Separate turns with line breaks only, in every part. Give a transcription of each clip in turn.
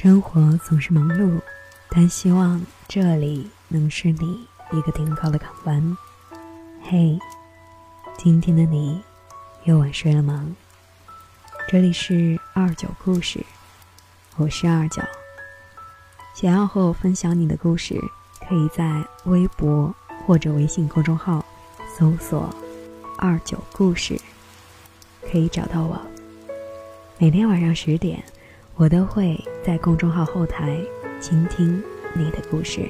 生活总是忙碌，但希望这里能是你一个停靠的港湾。嘿，今天的你又晚睡了吗？这里是二九故事，我是二九。想要和我分享你的故事，可以在微博或者微信公众号搜索“二九故事”，可以找到我。每天晚上十点。我都会在公众号后台倾听你的故事。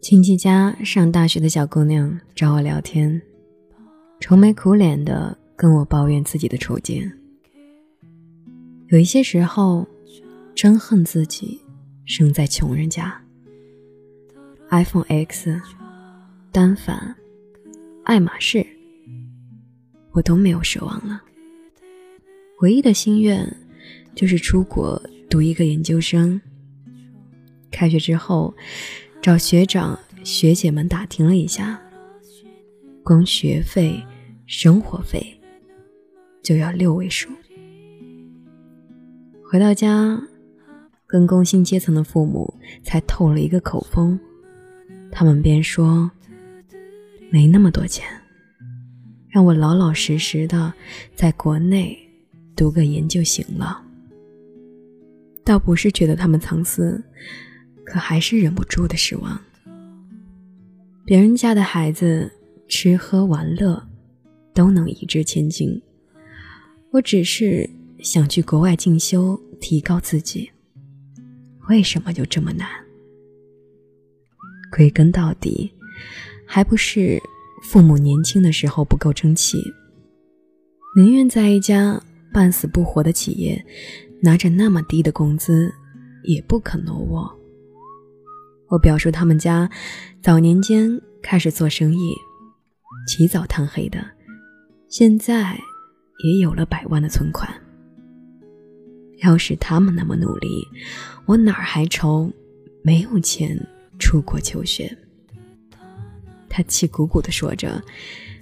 亲戚家上大学的小姑娘找我聊天，愁眉苦脸的跟我抱怨自己的处境。有一些时候，真恨自己生在穷人家。iPhone X、单反、爱马仕，我都没有奢望了。唯一的心愿就是出国读一个研究生。开学之后，找学长学姐们打听了一下，光学费、生活费就要六位数。回到家，跟工薪阶层的父母才透了一个口风。他们便说：“没那么多钱，让我老老实实的在国内读个研就行了。”倒不是觉得他们藏私，可还是忍不住的失望。别人家的孩子吃喝玩乐都能一掷千金，我只是。想去国外进修，提高自己，为什么就这么难？归根到底，还不是父母年轻的时候不够争气，宁愿在一家半死不活的企业，拿着那么低的工资，也不肯挪窝。我表叔他们家早年间开始做生意，起早贪黑的，现在也有了百万的存款。要是他们那么努力，我哪儿还愁没有钱出国求学？他气鼓鼓地说着，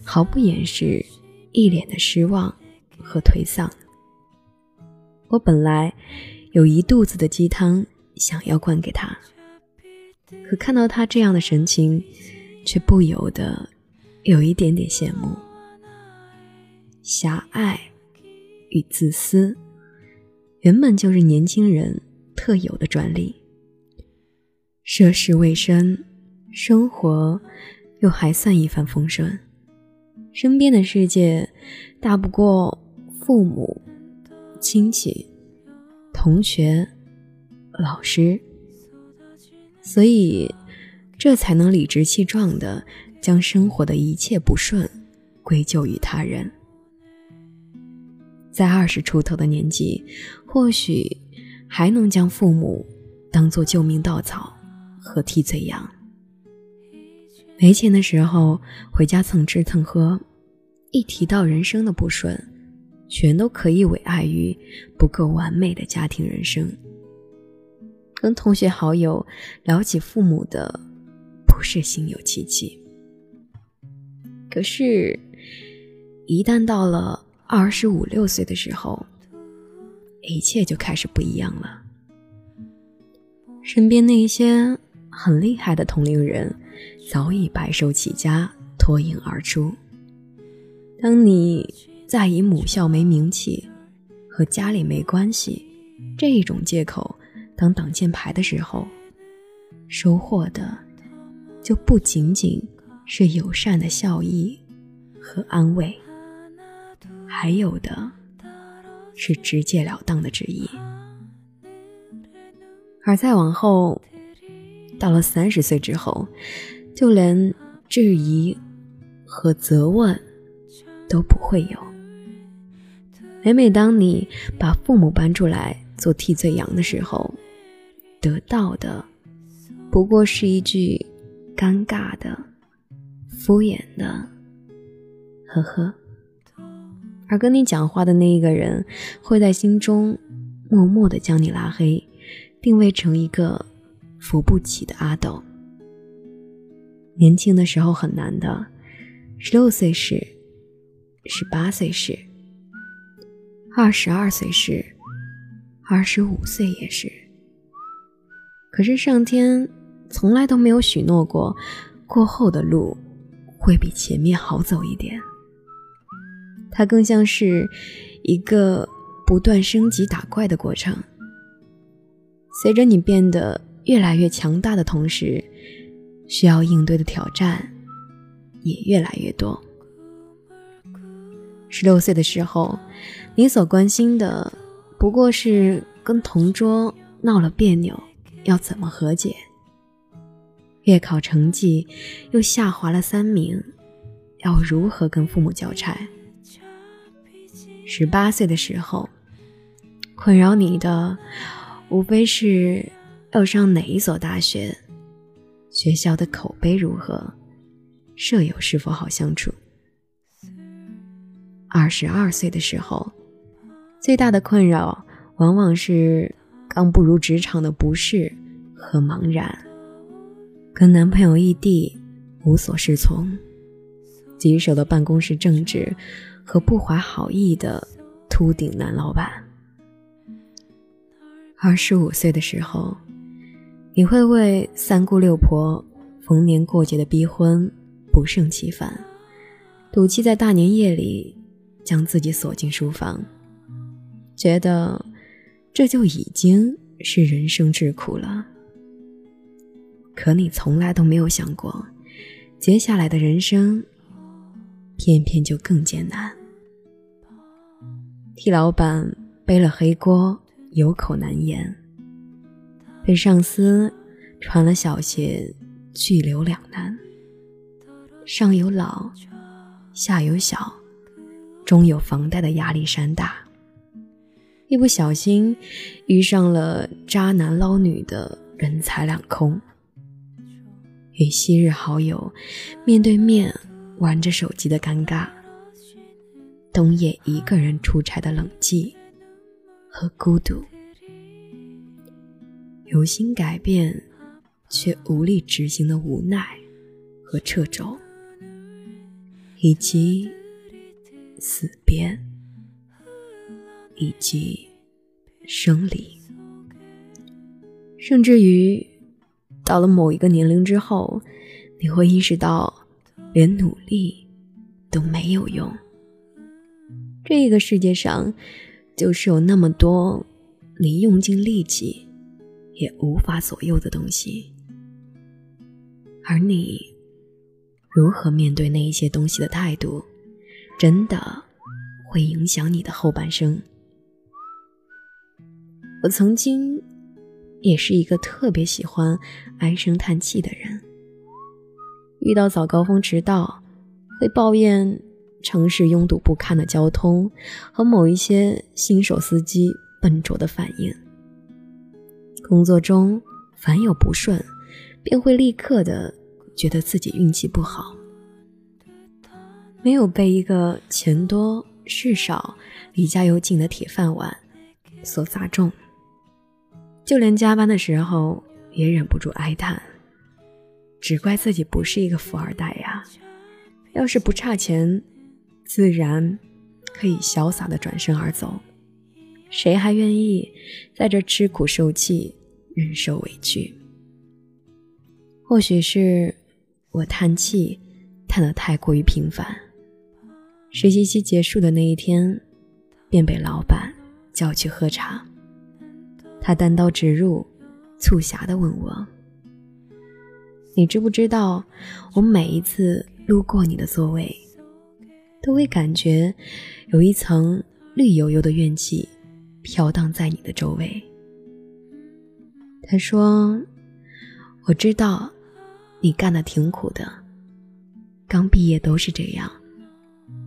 毫不掩饰一脸的失望和颓丧。我本来有一肚子的鸡汤想要灌给他，可看到他这样的神情，却不由得有一点点羡慕。狭隘与自私。原本就是年轻人特有的专利。涉世未深，生活又还算一帆风顺，身边的世界大不过父母、亲戚、同学、老师，所以这才能理直气壮的将生活的一切不顺归咎于他人。在二十出头的年纪，或许还能将父母当做救命稻草和替罪羊。没钱的时候回家蹭吃蹭喝，一提到人生的不顺，全都可以委爱于不够完美的家庭人生。跟同学好友聊起父母的，不是心有戚戚。可是，一旦到了……二十五六岁的时候，一切就开始不一样了。身边那些很厉害的同龄人，早已白手起家，脱颖而出。当你在以母校没名气和家里没关系这种借口当挡箭牌的时候，收获的就不仅仅是友善的笑意和安慰。还有的是直截了当的质疑，而再往后，到了三十岁之后，就连质疑和责问都不会有。每每当你把父母搬出来做替罪羊的时候，得到的不过是一句尴尬的、敷衍的“呵呵”。而跟你讲话的那一个人会在心中默默的将你拉黑，定位成一个扶不起的阿斗。年轻的时候很难的，十六岁时，十八岁时，二十二岁时，二十五岁也是。可是上天从来都没有许诺过，过后的路会比前面好走一点。它更像是一个不断升级打怪的过程。随着你变得越来越强大的同时，需要应对的挑战也越来越多。十六岁的时候，你所关心的不过是跟同桌闹了别扭，要怎么和解；月考成绩又下滑了三名，要如何跟父母交差。十八岁的时候，困扰你的无非是要上哪一所大学，学校的口碑如何，舍友是否好相处。二十二岁的时候，最大的困扰往往是刚步入职场的不适和茫然，跟男朋友异地，无所适从，棘手的办公室政治。和不怀好意的秃顶男老板。二十五岁的时候，你会为三姑六婆逢年过节的逼婚不胜其烦，赌气在大年夜里将自己锁进书房，觉得这就已经是人生之苦了。可你从来都没有想过，接下来的人生偏偏就更艰难。替老板背了黑锅，有口难言；被上司传了小鞋，巨流两难。上有老，下有小，中有房贷的压力山大。一不小心遇上了渣男捞女的人财两空，与昔日好友面对面玩着手机的尴尬。冬夜一个人出差的冷寂和孤独，有心改变却无力执行的无奈和掣肘，以及死别，以及生离，甚至于到了某一个年龄之后，你会意识到，连努力都没有用。这个世界上，就是有那么多你用尽力气也无法左右的东西，而你如何面对那一些东西的态度，真的会影响你的后半生。我曾经也是一个特别喜欢唉声叹气的人，遇到早高峰迟到，会抱怨。城市拥堵不堪的交通和某一些新手司机笨拙的反应，工作中凡有不顺，便会立刻的觉得自己运气不好，没有被一个钱多事少、离家又近的铁饭碗所砸中，就连加班的时候也忍不住哀叹，只怪自己不是一个富二代呀，要是不差钱。自然可以潇洒的转身而走，谁还愿意在这吃苦受气、忍受委屈？或许是我叹气叹得太过于频繁，实习期结束的那一天，便被老板叫去喝茶。他单刀直入、促狭的问我：“你知不知道，我每一次路过你的座位？”都会感觉有一层绿油油的怨气飘荡在你的周围。他说：“我知道你干的挺苦的，刚毕业都是这样，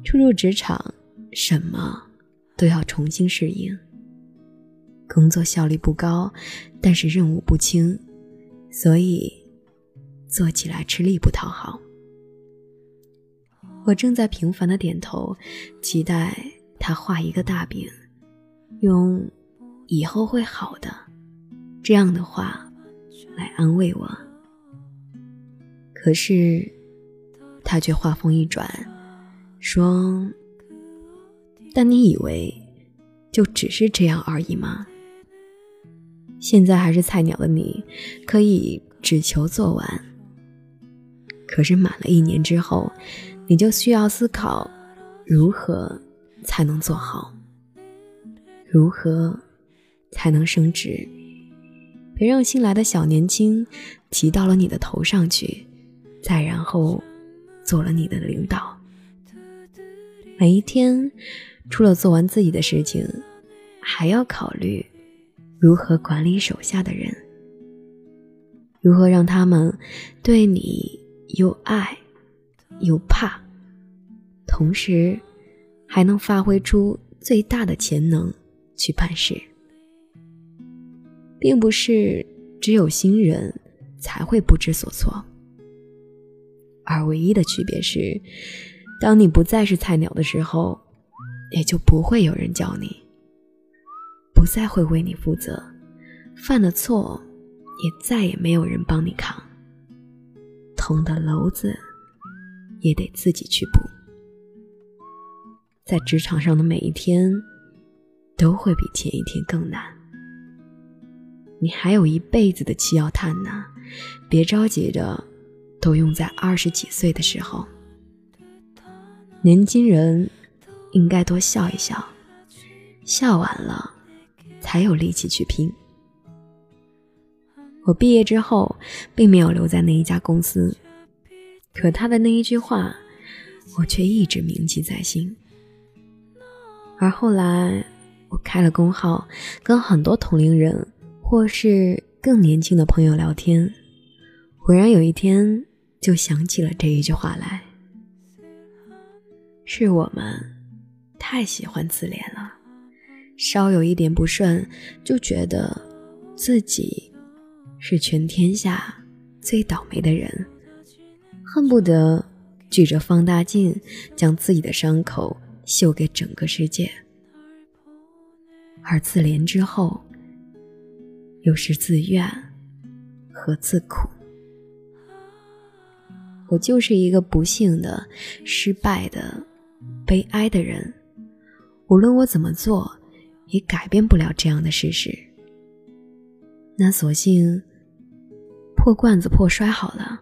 初入职场什么都要重新适应，工作效率不高，但是任务不轻，所以做起来吃力不讨好。”我正在频繁的点头，期待他画一个大饼，用“以后会好的”这样的话来安慰我。可是，他却话锋一转，说：“但你以为就只是这样而已吗？现在还是菜鸟的你，可以只求做完。可是满了一年之后，你就需要思考如何才能做好，如何才能升职，别让新来的小年轻提到了你的头上去。”再然后，做了你的领导。每一天，除了做完自己的事情，还要考虑如何管理手下的人，如何让他们对你又爱又怕，同时还能发挥出最大的潜能去办事，并不是只有新人才会不知所措。而唯一的区别是，当你不再是菜鸟的时候，也就不会有人教你，不再会为你负责，犯了错，也再也没有人帮你扛，捅的篓子也得自己去补。在职场上的每一天，都会比前一天更难。你还有一辈子的气要叹呢，别着急着。都用在二十几岁的时候，年轻人应该多笑一笑，笑完了才有力气去拼。我毕业之后并没有留在那一家公司，可他的那一句话，我却一直铭记在心。而后来我开了公号，跟很多同龄人或是更年轻的朋友聊天，忽然有一天。就想起了这一句话来，是我们太喜欢自怜了，稍有一点不顺，就觉得自己是全天下最倒霉的人，恨不得举着放大镜将自己的伤口秀给整个世界，而自怜之后，又是自怨和自苦。我就是一个不幸的、失败的、悲哀的人，无论我怎么做，也改变不了这样的事实。那索性破罐子破摔好了，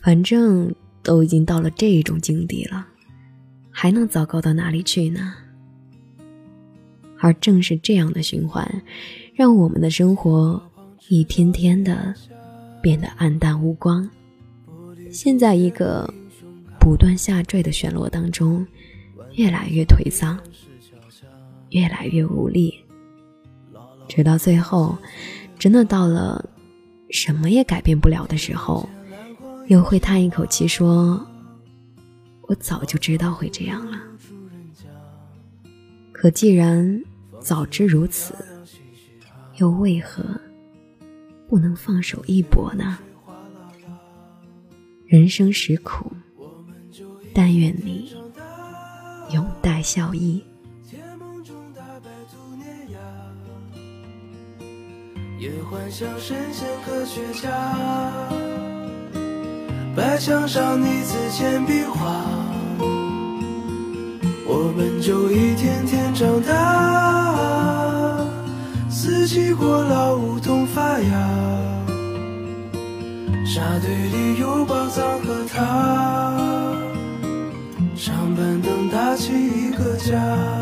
反正都已经到了这种境地了，还能糟糕到哪里去呢？而正是这样的循环，让我们的生活一天天的变得暗淡无光。陷在一个不断下坠的漩涡当中，越来越颓丧，越来越无力，直到最后，真的到了什么也改变不了的时候，又会叹一口气说：“我早就知道会这样了。”可既然早知如此，又为何不能放手一搏呢？人生实苦，但愿你永带笑意。
也幻想神仙科学家，白墙上你字铅笔画，我们就一天天长大，四季过老，梧桐发芽。沙堆里有宝藏和他，长板凳搭起一个家。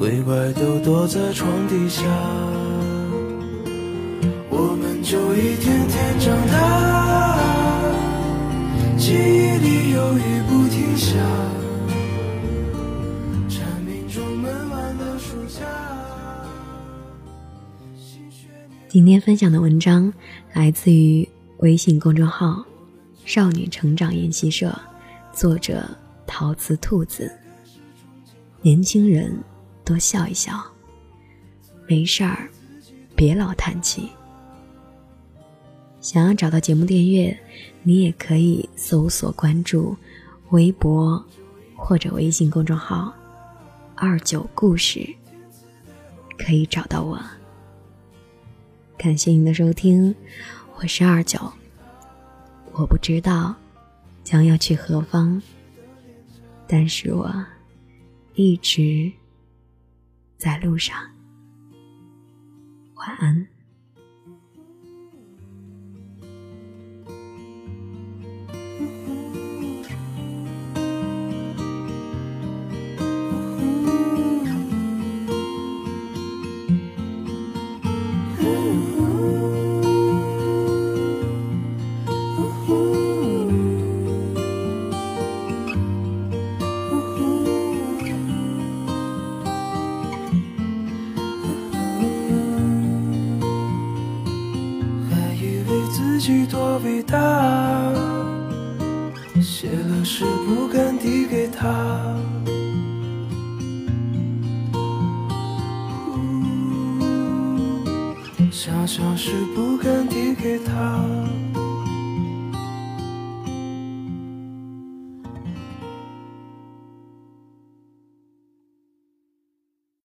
鬼怪都躲在床底下，我们就一天天长大，记忆里有雨不停下，蝉鸣中闷完了暑假。
今天分享的文章来自于微信公众号“少女成长研习社”，作者陶瓷兔子。年轻人多笑一笑，没事儿，别老叹气。想要找到节目订阅，你也可以搜索关注微博或者微信公众号“二九故事”，可以找到我。感谢您的收听，我是二九。我不知道将要去何方，但是我一直在路上。晚安。
己多伟大，写了诗不敢递给他，想想是不敢递给他。